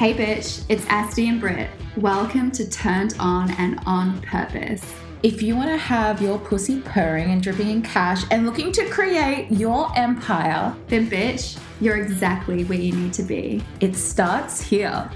Hey bitch, it's Asti and Britt. Welcome to Turned On and On Purpose. If you want to have your pussy purring and dripping in cash and looking to create your empire, then bitch, you're exactly where you need to be. It starts here.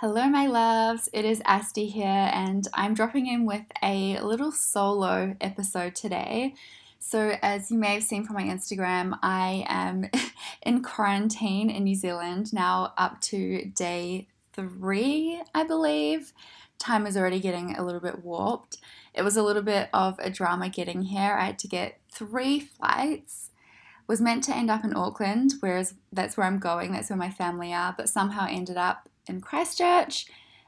Hello, my loves. It is Asti here, and I'm dropping in with a little solo episode today. So, as you may have seen from my Instagram, I am in quarantine in New Zealand now, up to day three, I believe. Time is already getting a little bit warped. It was a little bit of a drama getting here. I had to get three flights was meant to end up in Auckland, whereas that's where I'm going, that's where my family are, but somehow ended up in Christchurch,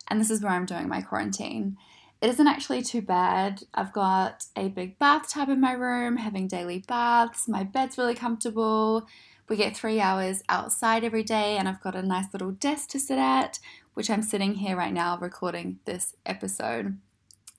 and this is where I'm doing my quarantine. It isn't actually too bad. I've got a big bathtub in my room, having daily baths. My bed's really comfortable. We get three hours outside every day, and I've got a nice little desk to sit at, which I'm sitting here right now recording this episode.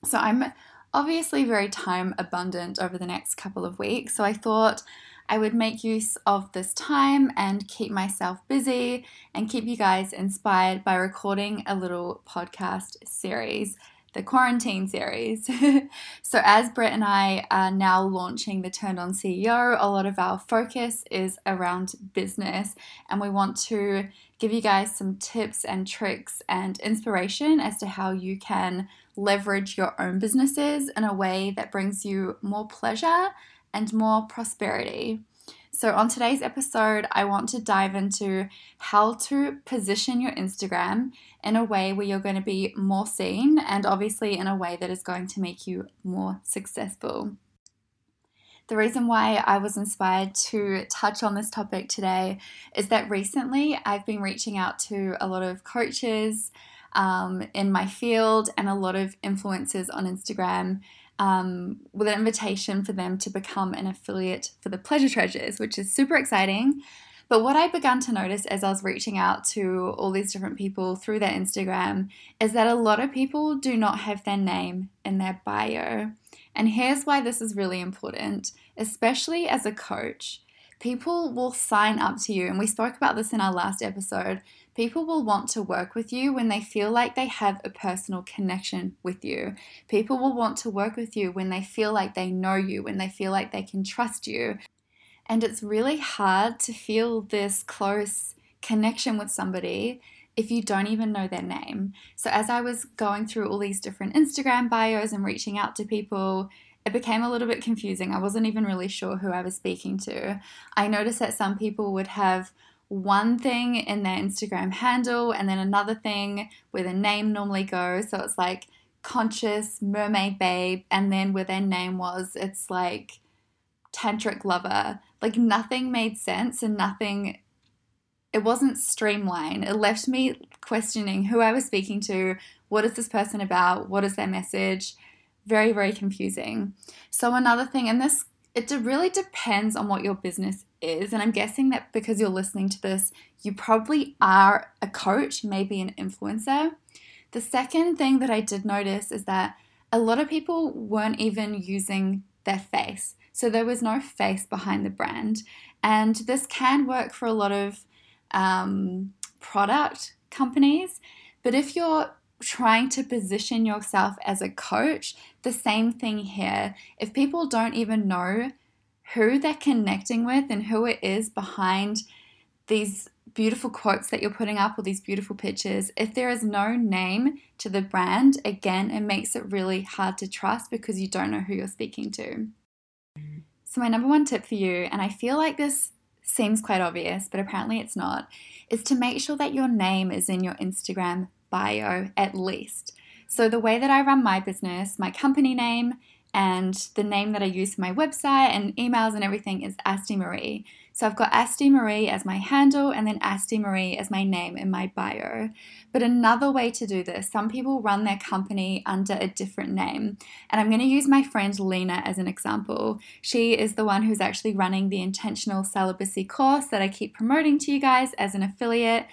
So I'm obviously very time abundant over the next couple of weeks. So I thought I would make use of this time and keep myself busy and keep you guys inspired by recording a little podcast series, the quarantine series. so, as Britt and I are now launching the Turned On CEO, a lot of our focus is around business, and we want to give you guys some tips and tricks and inspiration as to how you can leverage your own businesses in a way that brings you more pleasure and more prosperity. So, on today's episode, I want to dive into how to position your Instagram in a way where you're going to be more seen and obviously in a way that is going to make you more successful. The reason why I was inspired to touch on this topic today is that recently I've been reaching out to a lot of coaches um, in my field and a lot of influencers on Instagram um, with an invitation for them to become an affiliate for the Pleasure Treasures, which is super exciting. But what I began to notice as I was reaching out to all these different people through their Instagram is that a lot of people do not have their name in their bio. And here's why this is really important, especially as a coach. People will sign up to you, and we spoke about this in our last episode. People will want to work with you when they feel like they have a personal connection with you. People will want to work with you when they feel like they know you, when they feel like they can trust you. And it's really hard to feel this close connection with somebody if you don't even know their name. So, as I was going through all these different Instagram bios and reaching out to people, it became a little bit confusing. I wasn't even really sure who I was speaking to. I noticed that some people would have one thing in their Instagram handle and then another thing where the name normally goes. So it's like conscious mermaid babe, and then where their name was, it's like tantric lover. Like nothing made sense and nothing, it wasn't streamlined. It left me questioning who I was speaking to. What is this person about? What is their message? Very, very confusing. So, another thing, and this it really depends on what your business is. And I'm guessing that because you're listening to this, you probably are a coach, maybe an influencer. The second thing that I did notice is that a lot of people weren't even using their face. So there was no face behind the brand. And this can work for a lot of um, product companies. But if you're trying to position yourself as a coach, the same thing here. If people don't even know who they're connecting with and who it is behind these beautiful quotes that you're putting up or these beautiful pictures, if there is no name to the brand, again, it makes it really hard to trust because you don't know who you're speaking to. So, my number one tip for you, and I feel like this seems quite obvious, but apparently it's not, is to make sure that your name is in your Instagram bio at least. So, the way that I run my business, my company name, and the name that I use for my website and emails and everything is Asti Marie. So I've got Asti Marie as my handle and then Asti Marie as my name in my bio. But another way to do this, some people run their company under a different name. And I'm going to use my friend Lena as an example. She is the one who's actually running the intentional celibacy course that I keep promoting to you guys as an affiliate.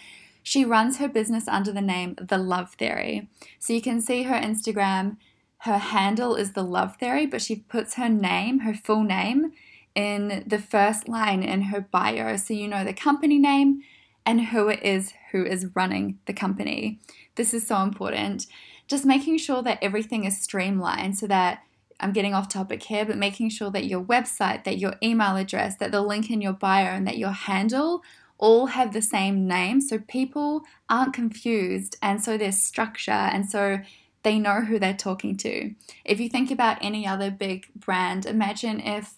She runs her business under the name The Love Theory. So you can see her Instagram her handle is the love theory, but she puts her name, her full name, in the first line in her bio. So you know the company name and who it is who is running the company. This is so important. Just making sure that everything is streamlined so that I'm getting off topic here, but making sure that your website, that your email address, that the link in your bio, and that your handle all have the same name so people aren't confused and so there's structure and so they know who they're talking to. If you think about any other big brand, imagine if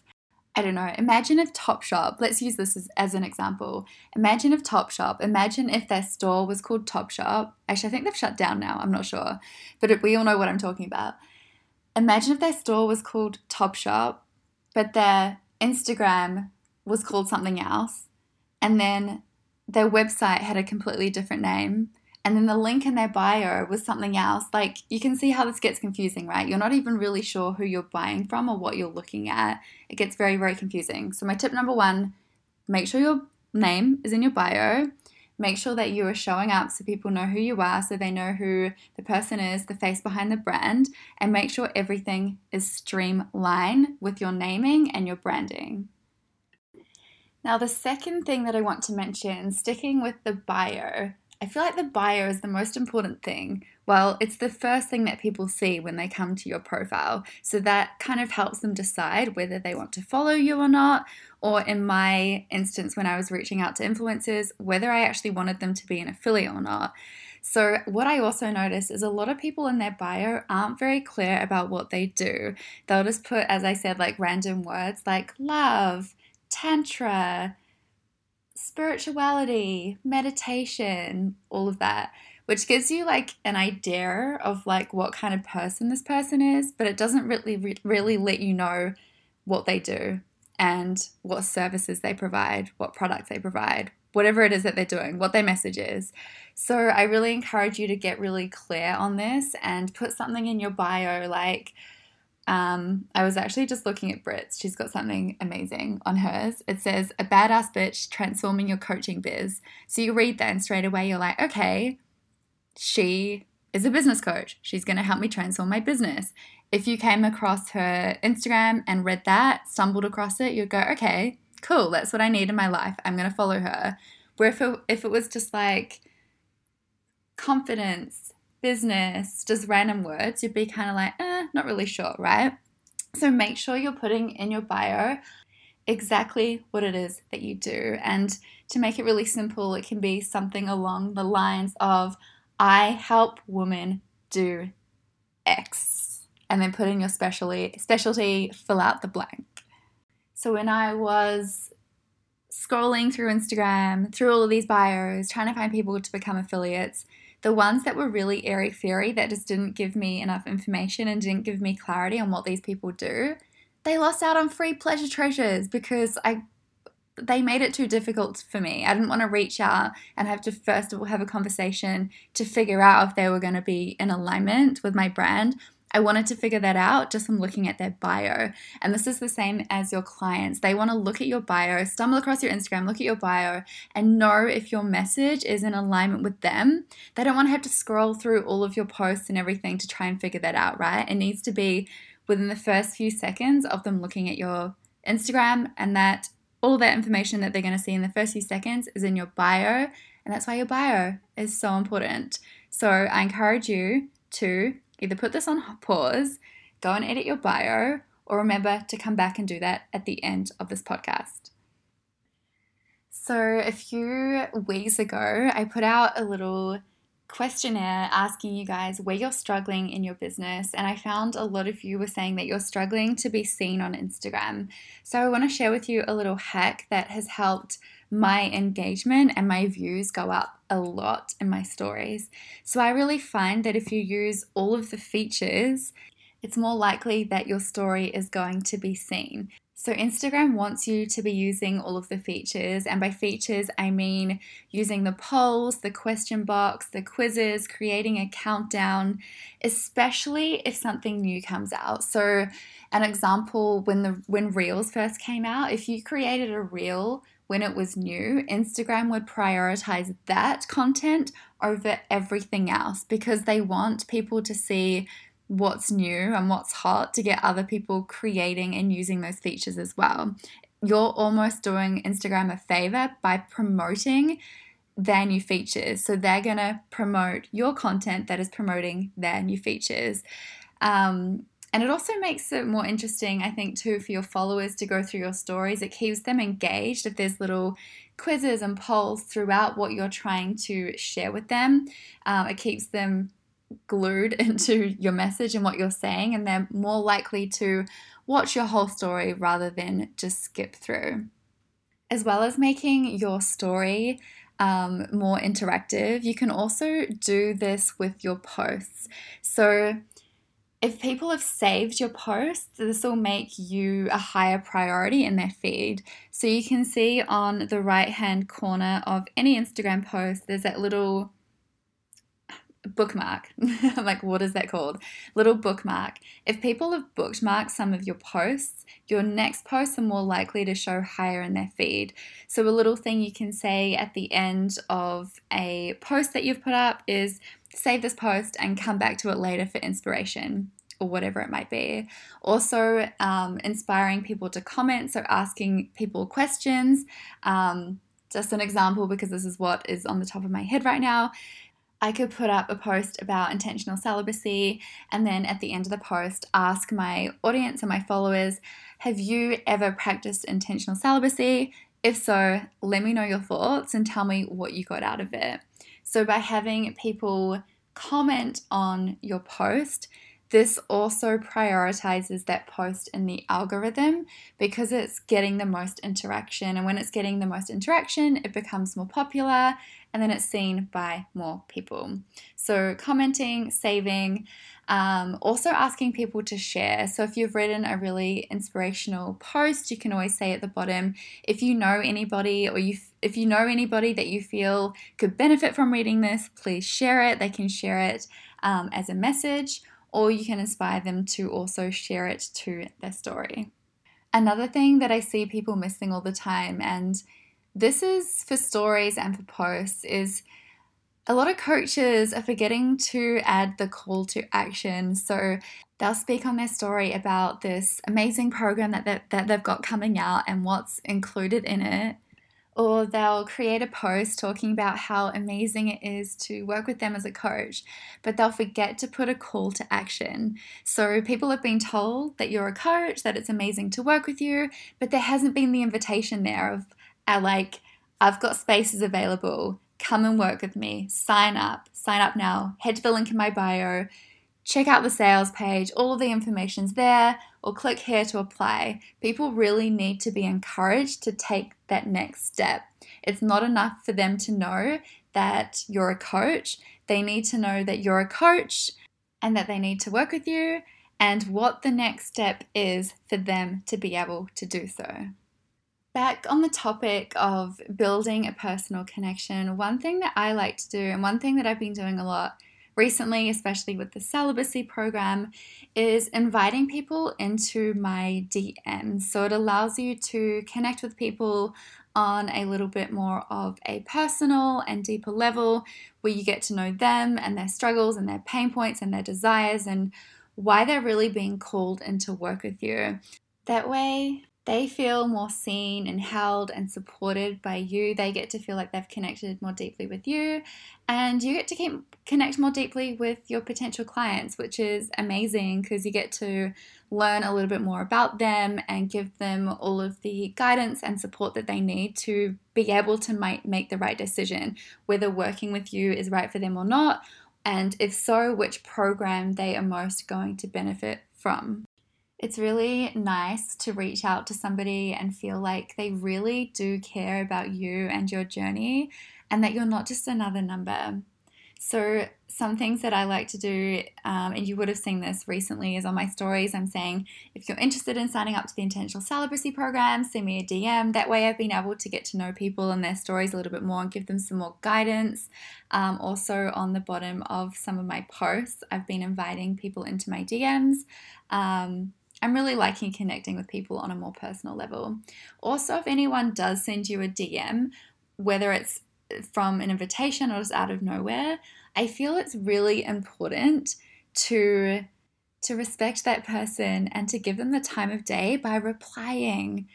I don't know, imagine if Topshop, let's use this as, as an example. Imagine if Topshop, imagine if their store was called Topshop. Actually, I think they've shut down now, I'm not sure. But it, we all know what I'm talking about. Imagine if their store was called Topshop, but their Instagram was called something else, and then their website had a completely different name, and then the link in their bio was something else. Like, you can see how this gets confusing, right? You're not even really sure who you're buying from or what you're looking at. It gets very, very confusing. So, my tip number one make sure your name is in your bio make sure that you are showing up so people know who you are, so they know who the person is, the face behind the brand, and make sure everything is streamlined with your naming and your branding. Now, the second thing that I want to mention, sticking with the bio, I feel like the bio is the most important thing. Well, it's the first thing that people see when they come to your profile. So that kind of helps them decide whether they want to follow you or not, or in my instance, when I was reaching out to influencers, whether I actually wanted them to be an affiliate or not. So, what I also noticed is a lot of people in their bio aren't very clear about what they do. They'll just put, as I said, like random words like love, tantra, spirituality, meditation, all of that, which gives you like an idea of like what kind of person this person is, but it doesn't really really let you know what they do and what services they provide, what products they provide, whatever it is that they're doing, what their message is. So I really encourage you to get really clear on this and put something in your bio like um, I was actually just looking at Brit's. She's got something amazing on hers. It says, A badass bitch transforming your coaching biz. So you read that and straight away you're like, okay, she is a business coach. She's going to help me transform my business. If you came across her Instagram and read that, stumbled across it, you'd go, okay, cool, that's what I need in my life. I'm going to follow her. Where if it, if it was just like confidence, business, just random words, you'd be kind of like, eh, not really sure, right? So make sure you're putting in your bio exactly what it is that you do. And to make it really simple, it can be something along the lines of, I help women do X. And then put in your specialty, specialty, fill out the blank. So when I was scrolling through Instagram, through all of these bios, trying to find people to become affiliates, the ones that were really airy fairy that just didn't give me enough information and didn't give me clarity on what these people do, they lost out on free pleasure treasures because I they made it too difficult for me. I didn't want to reach out and have to first of all have a conversation to figure out if they were going to be in alignment with my brand I wanted to figure that out just from looking at their bio. And this is the same as your clients. They want to look at your bio, stumble across your Instagram, look at your bio, and know if your message is in alignment with them. They don't want to have to scroll through all of your posts and everything to try and figure that out, right? It needs to be within the first few seconds of them looking at your Instagram and that all that information that they're going to see in the first few seconds is in your bio. And that's why your bio is so important. So I encourage you to Either put this on pause, go and edit your bio, or remember to come back and do that at the end of this podcast. So, a few weeks ago, I put out a little questionnaire asking you guys where you're struggling in your business, and I found a lot of you were saying that you're struggling to be seen on Instagram. So, I want to share with you a little hack that has helped my engagement and my views go up a lot in my stories. So I really find that if you use all of the features, it's more likely that your story is going to be seen. So, Instagram wants you to be using all of the features, and by features, I mean using the polls, the question box, the quizzes, creating a countdown, especially if something new comes out. So, an example when the when Reels first came out, if you created a reel when it was new, Instagram would prioritize that content over everything else because they want people to see what's new and what's hot to get other people creating and using those features as well. You're almost doing Instagram a favor by promoting their new features. So they're going to promote your content that is promoting their new features. Um, and it also makes it more interesting, I think, too, for your followers to go through your stories. It keeps them engaged if there's little quizzes and polls throughout what you're trying to share with them. Um, it keeps them glued into your message and what you're saying, and they're more likely to watch your whole story rather than just skip through. As well as making your story um, more interactive, you can also do this with your posts. So, if people have saved your posts, this will make you a higher priority in their feed. So you can see on the right hand corner of any Instagram post, there's that little bookmark. I'm like, what is that called? Little bookmark. If people have bookmarked some of your posts, your next posts are more likely to show higher in their feed. So, a little thing you can say at the end of a post that you've put up is save this post and come back to it later for inspiration or whatever it might be. Also, um, inspiring people to comment, so asking people questions. Um, just an example, because this is what is on the top of my head right now. I could put up a post about intentional celibacy and then at the end of the post ask my audience and my followers Have you ever practiced intentional celibacy? If so, let me know your thoughts and tell me what you got out of it. So, by having people comment on your post, this also prioritizes that post in the algorithm because it's getting the most interaction. And when it's getting the most interaction, it becomes more popular and then it's seen by more people. So, commenting, saving, um, also asking people to share. So, if you've written a really inspirational post, you can always say at the bottom if you know anybody or you if you know anybody that you feel could benefit from reading this, please share it. They can share it um, as a message, or you can inspire them to also share it to their story. Another thing that I see people missing all the time, and this is for stories and for posts, is a lot of coaches are forgetting to add the call to action. So they'll speak on their story about this amazing program that, that, that they've got coming out and what's included in it or they'll create a post talking about how amazing it is to work with them as a coach, but they'll forget to put a call to action. So people have been told that you're a coach, that it's amazing to work with you, but there hasn't been the invitation there of, uh, like, I've got spaces available. Come and work with me. Sign up. Sign up now. Head to the link in my bio check out the sales page, all of the information's there, or click here to apply. People really need to be encouraged to take that next step. It's not enough for them to know that you're a coach, they need to know that you're a coach and that they need to work with you and what the next step is for them to be able to do so. Back on the topic of building a personal connection, one thing that I like to do, and one thing that I've been doing a lot recently, especially with the celibacy program, is inviting people into my DMs. So it allows you to connect with people on a little bit more of a personal and deeper level where you get to know them and their struggles and their pain points and their desires and why they're really being called into work with you. That way, they feel more seen and held and supported by you. They get to feel like they've connected more deeply with you, and you get to keep, connect more deeply with your potential clients, which is amazing because you get to learn a little bit more about them and give them all of the guidance and support that they need to be able to make, make the right decision, whether working with you is right for them or not, and if so, which program they are most going to benefit from. It's really nice to reach out to somebody and feel like they really do care about you and your journey and that you're not just another number. So, some things that I like to do, um, and you would have seen this recently, is on my stories. I'm saying if you're interested in signing up to the Intentional Celibacy Program, send me a DM. That way, I've been able to get to know people and their stories a little bit more and give them some more guidance. Um, also, on the bottom of some of my posts, I've been inviting people into my DMs. Um, I'm really liking connecting with people on a more personal level. Also, if anyone does send you a DM, whether it's from an invitation or just out of nowhere, I feel it's really important to to respect that person and to give them the time of day by replying.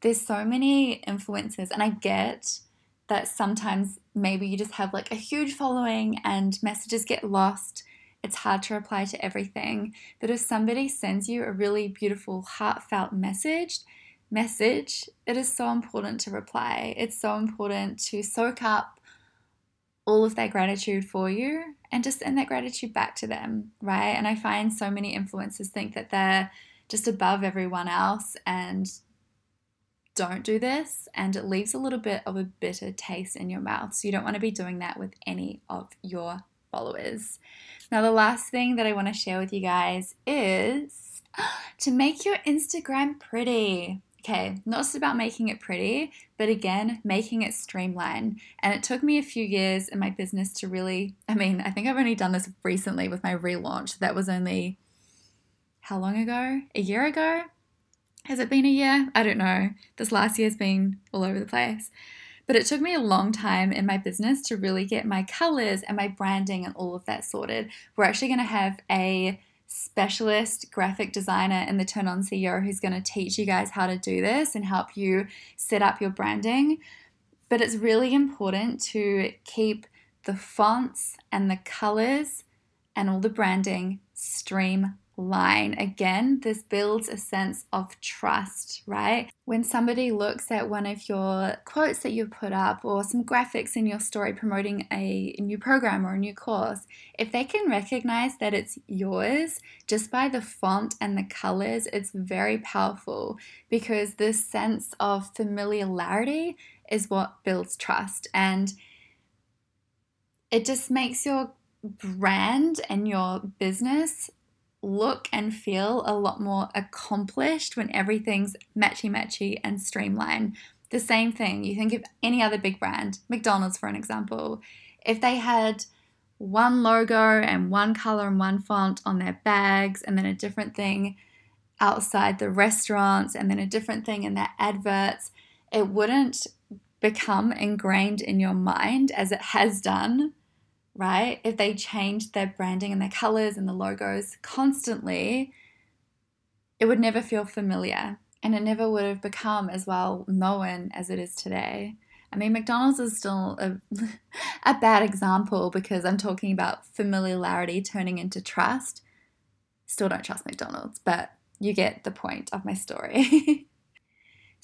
There's so many influences, and I get that sometimes maybe you just have like a huge following and messages get lost. It's hard to reply to everything. But if somebody sends you a really beautiful, heartfelt message, message, it is so important to reply. It's so important to soak up all of their gratitude for you and just send that gratitude back to them, right? And I find so many influencers think that they're just above everyone else and don't do this, and it leaves a little bit of a bitter taste in your mouth. So you don't want to be doing that with any of your followers. Now, the last thing that I want to share with you guys is to make your Instagram pretty. Okay, not just about making it pretty, but again, making it streamlined. And it took me a few years in my business to really, I mean, I think I've only done this recently with my relaunch. That was only how long ago? A year ago? Has it been a year? I don't know. This last year's been all over the place. But it took me a long time in my business to really get my colors and my branding and all of that sorted. We're actually going to have a specialist graphic designer in the Turn On CEO who's going to teach you guys how to do this and help you set up your branding. But it's really important to keep the fonts and the colors and all the branding stream line. Again, this builds a sense of trust, right? When somebody looks at one of your quotes that you've put up or some graphics in your story promoting a new program or a new course, if they can recognize that it's yours just by the font and the colors, it's very powerful because this sense of familiarity is what builds trust and it just makes your brand and your business look and feel a lot more accomplished when everything's matchy matchy and streamlined. The same thing, you think of any other big brand, McDonald's for an example, if they had one logo and one color and one font on their bags, and then a different thing outside the restaurants, and then a different thing in their adverts, it wouldn't become ingrained in your mind as it has done right? If they changed their branding and their colors and the logos constantly, it would never feel familiar and it never would have become as well known as it is today. I mean, McDonald's is still a, a bad example because I'm talking about familiarity turning into trust. Still don't trust McDonald's, but you get the point of my story.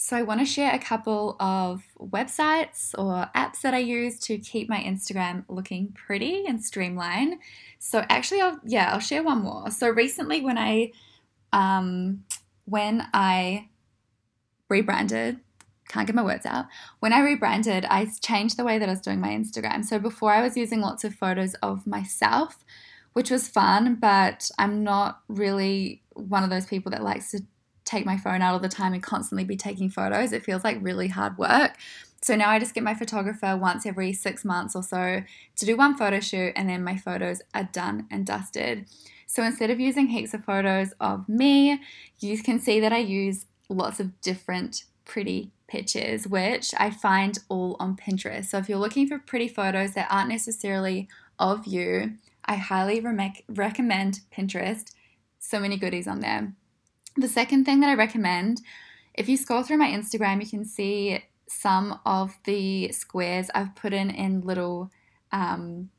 So, I want to share a couple of websites or apps that I use to keep my Instagram looking pretty and streamlined. So, actually, I'll, yeah, I'll share one more. So, recently, when I um, when I rebranded, can't get my words out. When I rebranded, I changed the way that I was doing my Instagram. So before I was using lots of photos of myself, which was fun, but I'm not really one of those people that likes to take my phone out all the time and constantly be taking photos. It feels like really hard work. So now I just get my photographer once every six months or so to do one photo shoot, and then my photos are done and dusted. So instead of using heaps of photos of me, you can see that I use lots of different pretty pictures, which I find all on Pinterest. So if you're looking for pretty photos that aren't necessarily of you, I highly re- recommend Pinterest. So many goodies on there. The second thing that I recommend, if you scroll through my Instagram, you can see some of the squares I've put in in little um,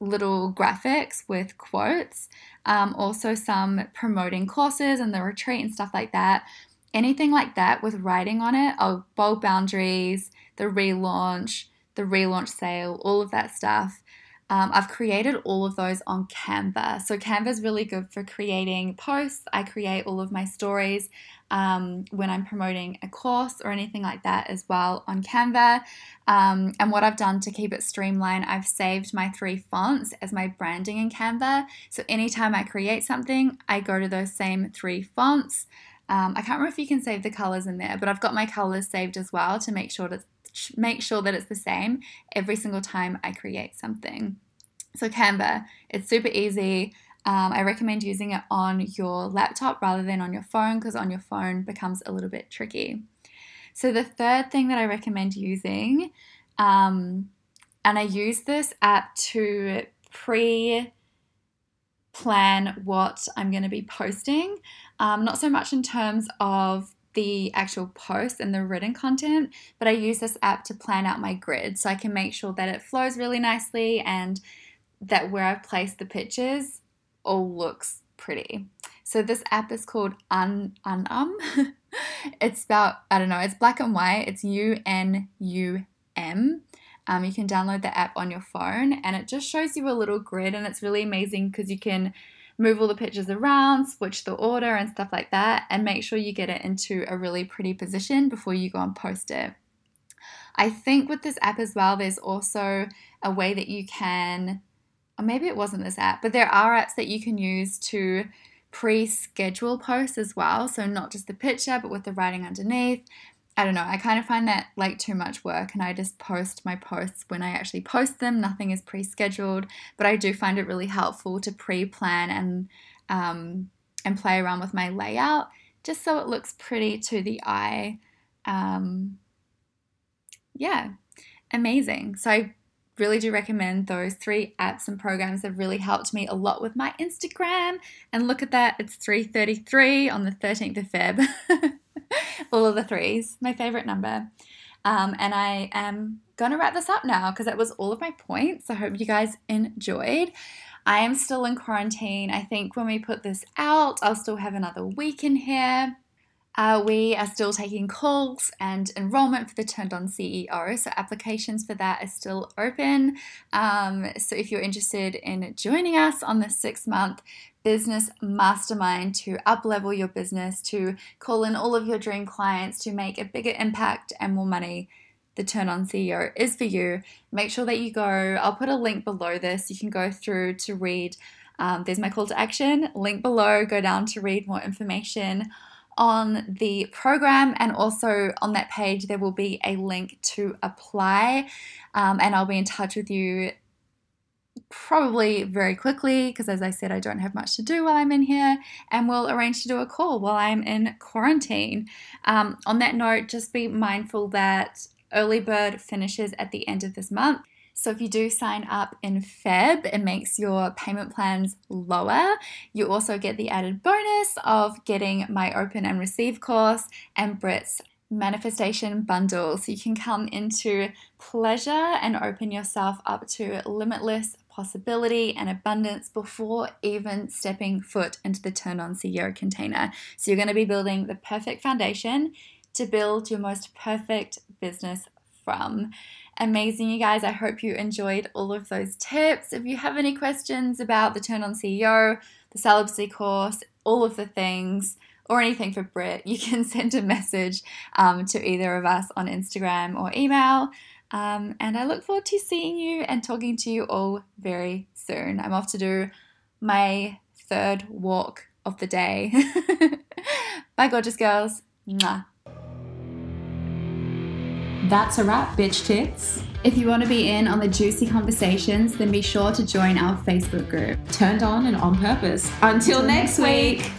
little graphics with quotes. Um, also, some promoting courses and the retreat and stuff like that. Anything like that with writing on it, oh, bold boundaries, the relaunch, the relaunch sale, all of that stuff. Um, I've created all of those on Canva. So, Canva is really good for creating posts. I create all of my stories um, when I'm promoting a course or anything like that as well on Canva. Um, and what I've done to keep it streamlined, I've saved my three fonts as my branding in Canva. So, anytime I create something, I go to those same three fonts. Um, I can't remember if you can save the colors in there, but I've got my colors saved as well to make sure that make sure that it's the same every single time I create something. So Canva, it's super easy. Um, I recommend using it on your laptop rather than on your phone because on your phone becomes a little bit tricky. So the third thing that I recommend using, um, and I use this app to pre plan what I'm going to be posting. Um, not so much in terms of the actual post and the written content, but I use this app to plan out my grid so I can make sure that it flows really nicely and that where I've placed the pictures all looks pretty. So this app is called Un Unum. it's about I don't know. It's black and white. It's U N U M. Um, you can download the app on your phone, and it just shows you a little grid, and it's really amazing because you can move all the pictures around, switch the order, and stuff like that, and make sure you get it into a really pretty position before you go and post it. I think with this app as well, there's also a way that you can, or maybe it wasn't this app, but there are apps that you can use to pre schedule posts as well. So, not just the picture, but with the writing underneath. I don't know, I kind of find that like too much work and I just post my posts when I actually post them. Nothing is pre scheduled, but I do find it really helpful to pre plan and, um, and play around with my layout just so it looks pretty to the eye. Um, yeah, amazing. So I really do recommend those three apps and programs have really helped me a lot with my Instagram. And look at that, it's 3:33 on the 13th of Feb. All of the threes, my favorite number. Um, and I am going to wrap this up now because that was all of my points. I hope you guys enjoyed. I am still in quarantine. I think when we put this out, I'll still have another week in here. Uh, we are still taking calls and enrollment for the Turned On CEO, so applications for that are still open. Um, so if you're interested in joining us on the six month business mastermind to uplevel your business, to call in all of your dream clients, to make a bigger impact and more money, the Turn On CEO is for you. Make sure that you go, I'll put a link below this. You can go through to read. Um, there's my call to action, link below. Go down to read more information on the program, and also on that page, there will be a link to apply. Um, and I'll be in touch with you probably very quickly because, as I said, I don't have much to do while I'm in here, and we'll arrange to do a call while I'm in quarantine. Um, on that note, just be mindful that early bird finishes at the end of this month. So if you do sign up in Feb, it makes your payment plans lower. You also get the added bonus of getting my open and receive course and Brit's manifestation bundle. So you can come into pleasure and open yourself up to limitless possibility and abundance before even stepping foot into the Turn On CEO container. So you're going to be building the perfect foundation to build your most perfect business from. Amazing, you guys. I hope you enjoyed all of those tips. If you have any questions about the Turn On CEO, the celibacy course, all of the things, or anything for Britt, you can send a message um, to either of us on Instagram or email. Um, and I look forward to seeing you and talking to you all very soon. I'm off to do my third walk of the day. Bye, gorgeous girls. Mwah. That's a wrap, bitch tits. If you want to be in on the juicy conversations, then be sure to join our Facebook group. Turned on and on purpose. Until, Until next week. week.